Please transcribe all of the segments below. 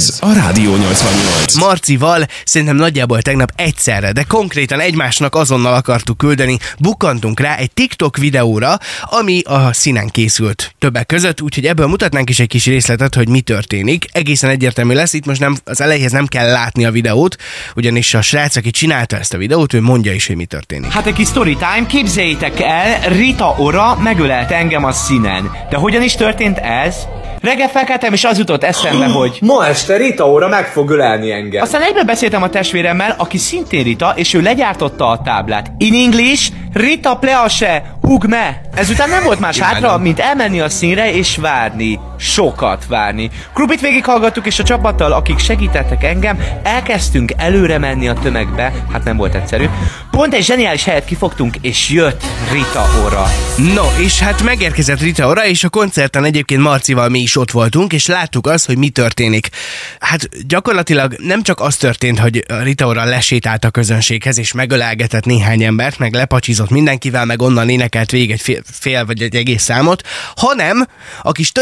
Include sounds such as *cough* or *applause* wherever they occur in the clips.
Ez a Rádió 88. Marcival szerintem nagyjából tegnap egyszerre, de konkrétan egymásnak azonnal akartuk küldeni, bukkantunk rá egy TikTok videóra, ami a színen készült többek között, úgyhogy ebből mutatnánk is egy kis részletet, hogy mi történik. Egészen egyértelmű lesz, itt most nem, az elejéhez nem kell látni a videót, ugyanis a srác, aki csinálta ezt a videót, ő mondja is, hogy mi történik. Hát egy kis story time, képzeljétek el, Rita Ora megölelte engem a színen. De hogyan is történt ez? Reggel felkeltem, és az jutott eszembe, hogy... Ma este Rita óra meg fog ölelni engem. Aztán egyben beszéltem a testvéremmel, aki szintén Rita, és ő legyártotta a táblát. In English, Rita please, hug me. Ezután nem volt más hátra, mint elmenni a színre és várni. Sokat várni. Krupit végighallgattuk, és a csapattal, akik segítettek engem, elkezdtünk előre menni a tömegbe. Hát nem volt egyszerű. Pont egy zseniális helyet kifogtunk, és jött Rita Ora. No, és hát megérkezett Rita Ora, és a koncerten egyébként Marcival mi is ott voltunk, és láttuk azt, hogy mi történik. Hát gyakorlatilag nem csak az történt, hogy Rita Ora lesétált a közönséghez, és megölelgetett néhány embert, meg lepacsizott mindenkivel, meg onnan énekelt végig egy fél, fél vagy egy egész számot, hanem a kis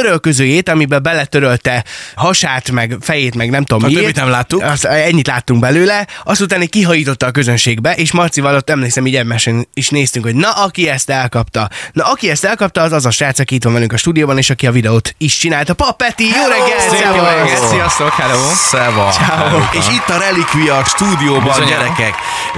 törölközőjét, amiben beletörölte hasát, meg fejét, meg nem tudom A miért. nem láttuk. Azt, ennyit láttunk belőle, azt utána kihajította a közönségbe, és Marcival ott emlékszem, így egymáson is néztünk, hogy na, aki ezt elkapta. Na, aki ezt elkapta, az az a srác, aki itt van velünk a stúdióban, és aki a videót is csinálta. Papeti, jó reggelt! Szevasz! reggelt, Sziasztok, hello! Szeva. És itt a relikvia a stúdióban, Bizonyám. gyerekek.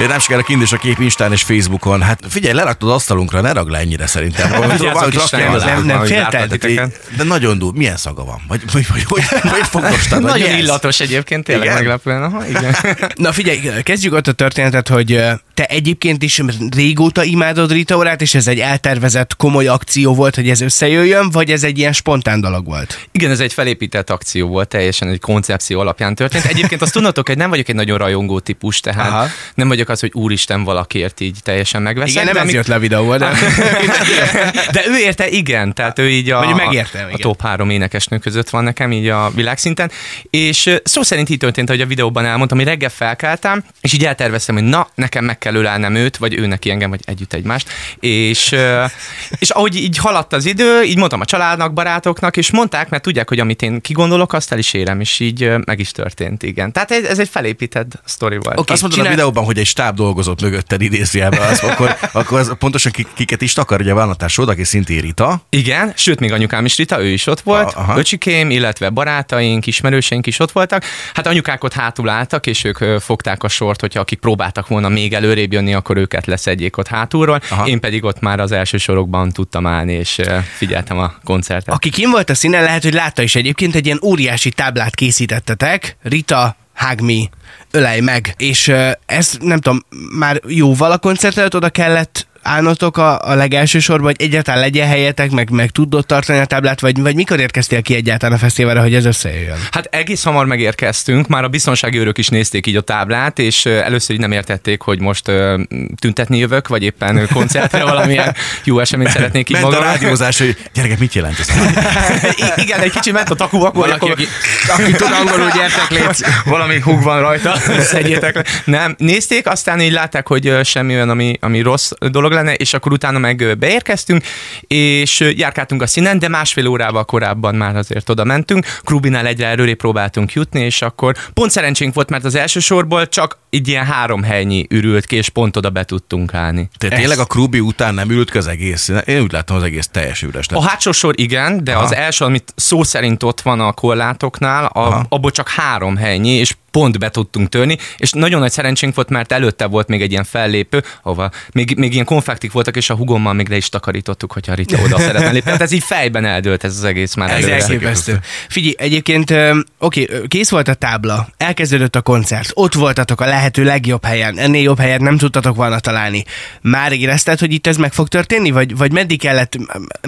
Nem sokára kint is a kép Instán és Facebookon. Hát figyelj, leraktad asztalunkra, ne ragd le ennyire szerintem. Valahogy Vigyázzunk rakjál Istenre, alá. nem, nem ahogy félted? látlak titeket. De nagyon durva. Milyen szaga van? Vagy, vagy, vagy, vagy, vagy fogostad? vagy Nagyon ez? illatos egyébként, tényleg Igen? meglepően. Aha, igen. *laughs* Na figyelj, kezdjük ott a történetet, hogy te egyébként is régóta imádod Rita Orát, és ez egy eltervezett komoly akció volt, hogy ez összejöjjön, vagy ez egy ilyen spontán dolog volt? Igen, ez egy felépített akció volt, teljesen egy koncepció alapján történt. Egyébként azt tudnotok, hogy nem vagyok egy nagyon rajongó típus, tehát Aha. Nem vagyok az, hogy úristen valakiért így teljesen megveszem. Igen, nem de ez amik- jött le a videóból, de... *laughs* De ő érte, igen, tehát ő így a, Vagy megérte, a, a top három énekesnő között van nekem így a világszinten, és szó szerint így történt, hogy a videóban elmondtam, hogy reggel felkeltem, és így elterveztem, hogy na, nekem meg kell ölelnem őt, vagy ő neki engem, vagy együtt egymást, és, *laughs* és ahogy így haladt az idő, így mondtam a családnak, barátoknak, és mondták, mert tudják, hogy amit én kigondolok, azt el is érem, és így meg is történt, igen. Tehát ez, ez egy felépített sztori volt. Oké. Azt mondod Csinál- a videóban, hogy egy stáb dolgozott mögötted idézőjelben, az, *laughs* akkor, akkor az pontosan ki- kiket is takar, ugye a társod, aki szintén Rita. Igen, sőt, még anyukám is Rita, ő is ott volt, Aha. öcsikém, illetve barátaink, ismerőseink is ott voltak. Hát anyukák ott hátul álltak, és ők fogták a sort, hogyha akik próbáltak volna még előrébb jönni, akkor őket leszedjék ott hátulról. Aha. Én pedig ott már az első sorokban tudtam állni, és figyeltem a koncertet. Aki kim volt a színen, lehet, hogy látta is egyébként, egy ilyen óriási táblát készítettetek, Rita, Hug Me, ölej meg, és ez nem tudom, már jóval a koncert előtt oda kellett állnotok a, a legelső sorba, hogy egyáltalán legyen helyetek, meg, meg tudod tartani a táblát, vagy, vagy mikor érkeztél ki egyáltalán a fesztiválra, hogy ez összejöjjön? Hát egész hamar megérkeztünk, már a biztonsági őrök is nézték így a táblát, és először így nem értették, hogy most ö, tüntetni jövök, vagy éppen koncertre valamilyen jó eseményt szeretnék így Ment a rádiózás, hogy gyerekek, mit jelent ez? *laughs* I- igen, egy kicsi ment a taku, akkor, Valaki, akkor aki, aki tud angolul, gyertek, légy. valami húg van rajta, *laughs* szedjétek le. Nem, nézték, aztán így látták, hogy semmi olyan, ami, ami rossz dolog lenne, és akkor utána meg beérkeztünk, és járkáltunk a színen, de másfél órával korábban már azért oda mentünk. Krubinál egyre előré próbáltunk jutni, és akkor pont szerencsénk volt, mert az első sorból csak így ilyen három helynyi ürült ki, és pont oda be tudtunk állni. Tehát tényleg a Krubi után nem ült köz egész? Én úgy látom, az egész teljes üres. A hátsó sor igen, de Aha. az első, amit szó szerint ott van a korlátoknál, Aha. a, abból csak három helynyi, és pont be tudtunk törni, és nagyon nagy szerencsénk volt, mert előtte volt még egy ilyen fellépő, ahova még, még ilyen konfektik voltak, és a hugommal még le is takarítottuk, hogyha Rita oda *laughs* szeretne lépni. Tehát ez így fejben eldőlt ez az egész már Ez előre. elképesztő. Figyelj, egyébként, oké, ö, kész volt a tábla, elkezdődött a koncert, ott voltatok a lehető legjobb helyen, ennél jobb helyet nem tudtatok volna találni. Már érezted, hogy itt ez meg fog történni, vagy, vagy meddig kellett,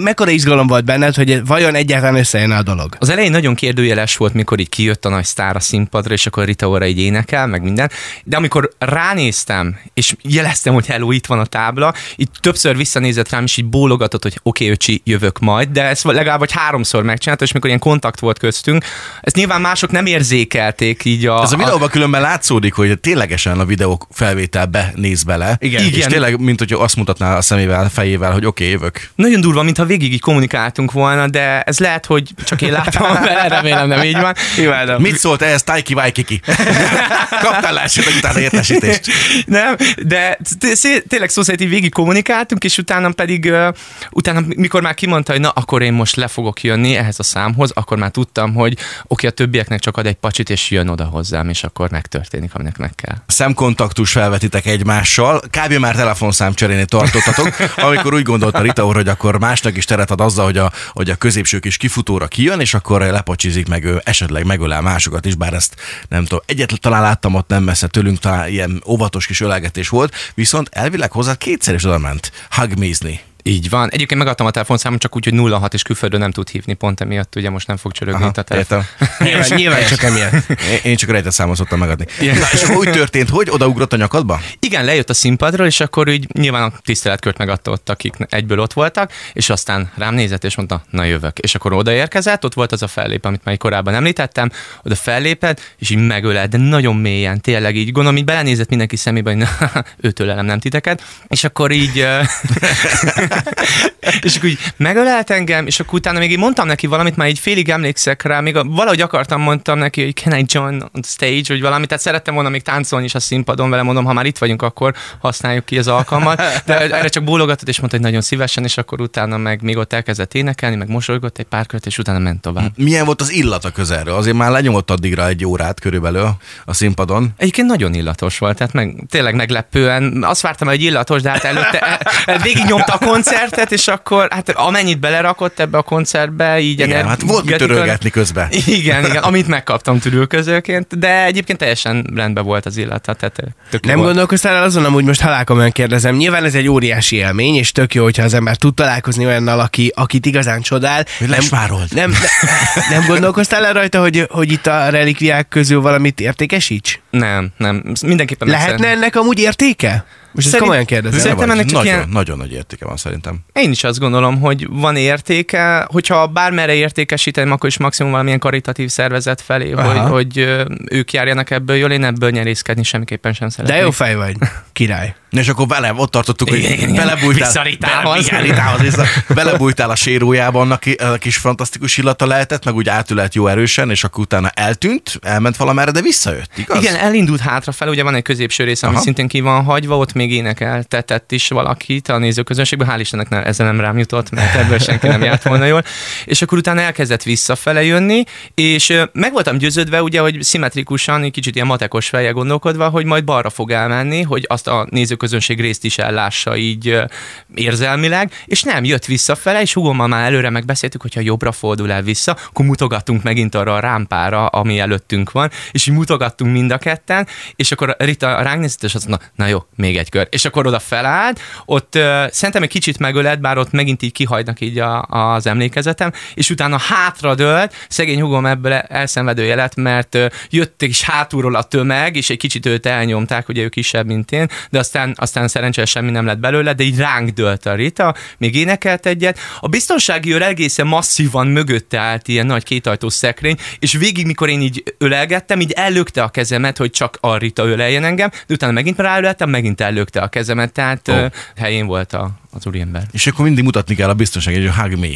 mekkora izgalom volt benned, hogy vajon egyáltalán összejön a dolog? Az elején nagyon kérdőjeles volt, mikor így kijött a nagy sztár a színpadra, és akkor Rita Ora így énekel, meg minden. De amikor ránéztem, és jeleztem, hogy hello, itt van a tábla, így többször visszanézett rám, és így bólogatott, hogy oké, okay, öcsi, jövök majd, de ezt legalább vagy háromszor megcsinálta, és mikor ilyen kontakt volt köztünk, ezt nyilván mások nem érzékelték így a... Ez a videóban különben látszódik, hogy tényleg ténylegesen a videók felvételbe néz bele. Igen. És Igen. tényleg, mint hogy azt mutatná a szemével, fejével, hogy oké, okay, jövök. Nagyon durva, mintha végig így kommunikáltunk volna, de ez lehet, hogy csak én láttam *laughs* vele, remélem nem így van. Imádom. Mit szólt ehhez Taiki Waikiki? *laughs* Kaptál esetleg utána értesítést. Nem, de tényleg szó szerint így végig kommunikáltunk, és utána pedig, utána mikor már kimondta, hogy na, akkor én most le fogok jönni ehhez a számhoz, akkor már tudtam, hogy oké, a többieknek csak ad egy pacsit, és jön oda hozzám, és akkor megtörténik, aminek meg kell. Szemkontaktus felvetitek egymással, kb. már telefonszám cserélni tartottatok, *laughs* amikor úgy gondolta Rita úr, hogy akkor másnak is teret ad azzal, hogy a, hogy a középső kis kifutóra kijön, és akkor lepacsizik meg ő, esetleg megölel másokat is, bár ezt nem tudom. Egyet talán láttam ott nem messze tőlünk, talán ilyen óvatos kis ölelgetés volt, viszont elvileg hozzá kétszer is oda ment hugmézni. Így van. Egyébként megadtam a telefonszámot, csak úgy, hogy 06 és külföldön nem tud hívni, pont emiatt ugye most nem fog csörögni Aha, itt a telefon. *laughs* Nyilván, nyilván csak emiatt. *laughs* Én- csak rejtett számot szoktam megadni. Igen. Na, és akkor úgy történt, hogy odaugrott a nyakadba? Igen, lejött a színpadról, és akkor úgy nyilván a tiszteletkört megadta ott, akik egyből ott voltak, és aztán rám nézett, és mondta, na jövök. És akkor odaérkezett, ott volt az a fellép, amit már korábban említettem, oda fellépett, és így megölelt, de nagyon mélyen, tényleg így gondolom, így belenézett mindenki szemébe, hogy *laughs* na, őt ölelem, nem titeket. És akkor így, *laughs* és akkor így megölelt engem, és akkor utána még így mondtam neki valamit, már így félig emlékszek rá, még a, valahogy akartam, mondtam neki, hogy can I join on stage, vagy valamit, tehát szerettem volna még táncolni is a színpadon vele, mondom, ha már itt vagyunk, akkor használjuk ki az alkalmat, de *laughs* erre csak bólogatott, és mondta, hogy nagyon szívesen, és akkor utána meg még ott elkezdett énekelni, meg mosolygott egy pár kört, és utána ment tovább. Milyen volt az illata közelről? Azért már lenyomott addigra egy órát körülbelül a színpadon. Egyébként nagyon illatos volt, tehát meg, tényleg meglepően. Azt vártam, hogy illatos, de hát előtte el, el, végig nyomta a koncertet, és akkor hát amennyit belerakott ebbe a koncertbe, így Igen, hát volt mit törölgetni közben. Igen, igen, *laughs* amit megkaptam tüdőközőként, de egyébként teljesen rendben volt az illata, tehát tök Nem volt. gondolkoztál el azon, amúgy most halálkomolyan kérdezem. Nyilván ez egy óriási élmény, és tök jó, hogyha az ember tud találkozni olyannal, aki, akit igazán csodál. Hogy lesmárold. Nem, nem, *laughs* nem gondolkoztál el rajta, hogy, hogy itt a relikviák közül valamit értékesíts? Nem, nem, mindenképpen Lehetne ennek amúgy értéke? Most ezt Szerint- komolyan kérdezem. Szerintem ennek csak nagyon, ilyen- nagyon nagy értéke van szerintem. Én is azt gondolom, hogy van értéke, hogyha bármerre értékesítem, akkor is maximum valamilyen karitatív szervezet felé, hogy, Aha. hogy ők járjanak ebből jól, én ebből nyerészkedni semmiképpen sem De szeretnék. jó fej vagy, király. És akkor vele, ott tartottuk, hogy Igen, belebújtál, Vissza Ritához. Bele, igen, Ritához vissza. belebújtál a sérójába, annak a kis fantasztikus illata lehetett, meg úgy átülelt jó erősen, és akkor utána eltűnt, elment valamerre, de visszajött, igaz? Igen, elindult hátrafelé, ugye van egy középső rész, ami Aha. szintén ki van hagyva, ott még énekeltetett is valakit a nézőközönségben, hál' Istennek ne, ezzel nem rám jutott, mert ebből senki nem járt volna jól. És akkor utána elkezdett visszafele jönni, és meg voltam győződve, ugye, hogy szimmetrikusan, egy kicsit ilyen matekos feje gondolkodva, hogy majd balra fog elmenni, hogy azt a nézőközönség részt is ellássa így érzelmileg, és nem, jött visszafele, és hugommal már előre megbeszéltük, hogyha jobbra fordul el vissza, akkor mutogattunk megint arra a rámpára, ami előttünk van, és így mutogattunk mind a ketten, és akkor Rita ránk nézett, és azt mondta, na jó, még egy kör. És akkor oda felállt, ott uh, szerintem egy kicsit megöled, bár ott megint így kihagynak így a, az emlékezetem, és utána hátradőlt, szegény hugom ebből elszenvedője lett, mert uh, jöttek is hátulról a tömeg, és egy kicsit őt elnyomták, ugye ő kisebb, mint én, de aztán, aztán szerencsére semmi nem lett belőle, de így ránk dőlt a Rita, még énekelt egyet. A biztonsági őr egészen masszívan mögötte állt ilyen nagy kétajtós szekrény, és végig, mikor én így ölelgettem, így ellökte a kezemet, hogy csak a Rita öleljen engem, de utána megint ráöleltem, megint ellökte a kezemet, tehát oh. helyén volt a, az úriember. És akkor mindig mutatni kell a biztonság, hogy hug me.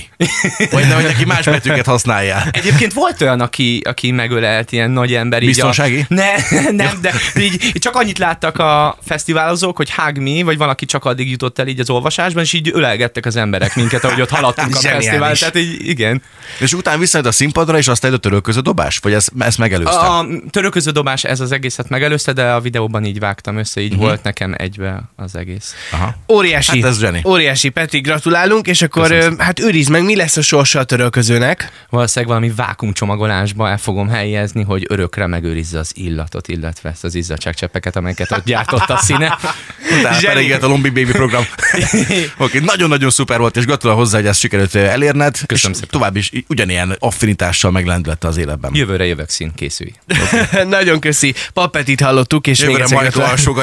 Vagy nehogy neki más betűket használjál. Egyébként volt olyan, aki, aki megölelt ilyen nagy ember. Biztonsági? A... Ne, *laughs* nem, de így, csak annyit láttak a fesztiválozók, hogy hug me, vagy valaki csak addig jutott el így az olvasásban, és így ölelgettek az emberek minket, ahogy ott haladtunk a fesztivál. Tehát így, igen. És utána visszajött a színpadra, és aztán jött a törölköző dobás? Vagy ezt, ezt megelőzte? A, a törököző dobás ez az egészet megelőzte, de a videóban így vágtam össze, így uh-huh. volt nekem egybe az egész. Aha. Óriási. Hát ez zseni. Óriási, Peti, gratulálunk, és akkor Köszönöm hát őrizd meg, mi lesz a sorsa a törölközőnek. Valószínűleg valami vákumcsomagolásba el fogom helyezni, hogy örökre megőrizze az illatot, illetve ezt az izzadságcseppeket, amelyeket ott gyártott a színe. *laughs* Utána pedig a Lombi Baby program. *laughs* Oké, okay, nagyon-nagyon szuper volt, és gratulál hozzá, hogy ezt sikerült elérned. Köszönöm és szépen. tovább is ugyanilyen affinitással meglendülette az életben. Jövőre jövök szín, készülj. *laughs* Nagyon köszi. Papetit hallottuk, és még Jövőre egyszer majd gratulálunk.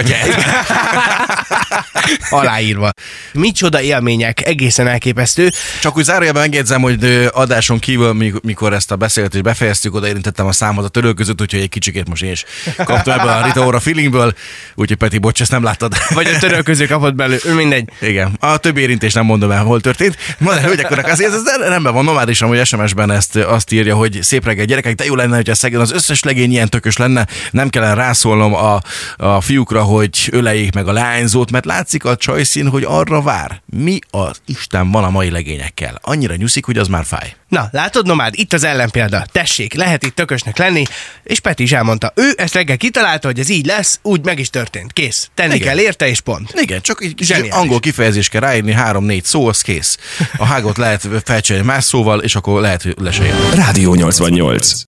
Aláírva. Micsoda élmények, egészen elképesztő. Csak úgy zárójelben megjegyzem, hogy adáson kívül, mi- mikor ezt a beszélgetést befejeztük, oda érintettem a számot a török között, úgyhogy egy kicsikét most én is kaptam ebből a Rita Ora feelingből, úgyhogy Peti, bocs, ezt nem láttad. Vagy a török közül kapott belül, mindegy. Igen, a többi érintés nem mondom el, hol történt. Ma de hölgyek, urak, azért ez rendben van, nomád is amúgy SMS-ben ezt azt írja, hogy szép reggel gyerekek, de jó lenne, hogy a szegény az összes legény ilyen tökös lenne, nem kellene rászólnom a, a fiúkra, hogy öleljék meg a leányzót, mert látszik a csajszín, hogy arra vár. Mi az Isten van a mai legényekkel? Annyira nyuszik, hogy az már fáj. Na, látod, Nomád, itt az ellenpélda. Tessék, lehet itt tökösnek lenni, és Peti is elmondta. Ő ezt reggel kitalálta, hogy ez így lesz, úgy meg is történt. Kész. Tenni Igen. kell érte, és pont. Igen, csak kis Zseniális. angol kifejezés kell ráírni, három-négy szó, az kész. A hágot lehet felcserélni más szóval, és akkor lehet, hogy le se jön. Rádió 88.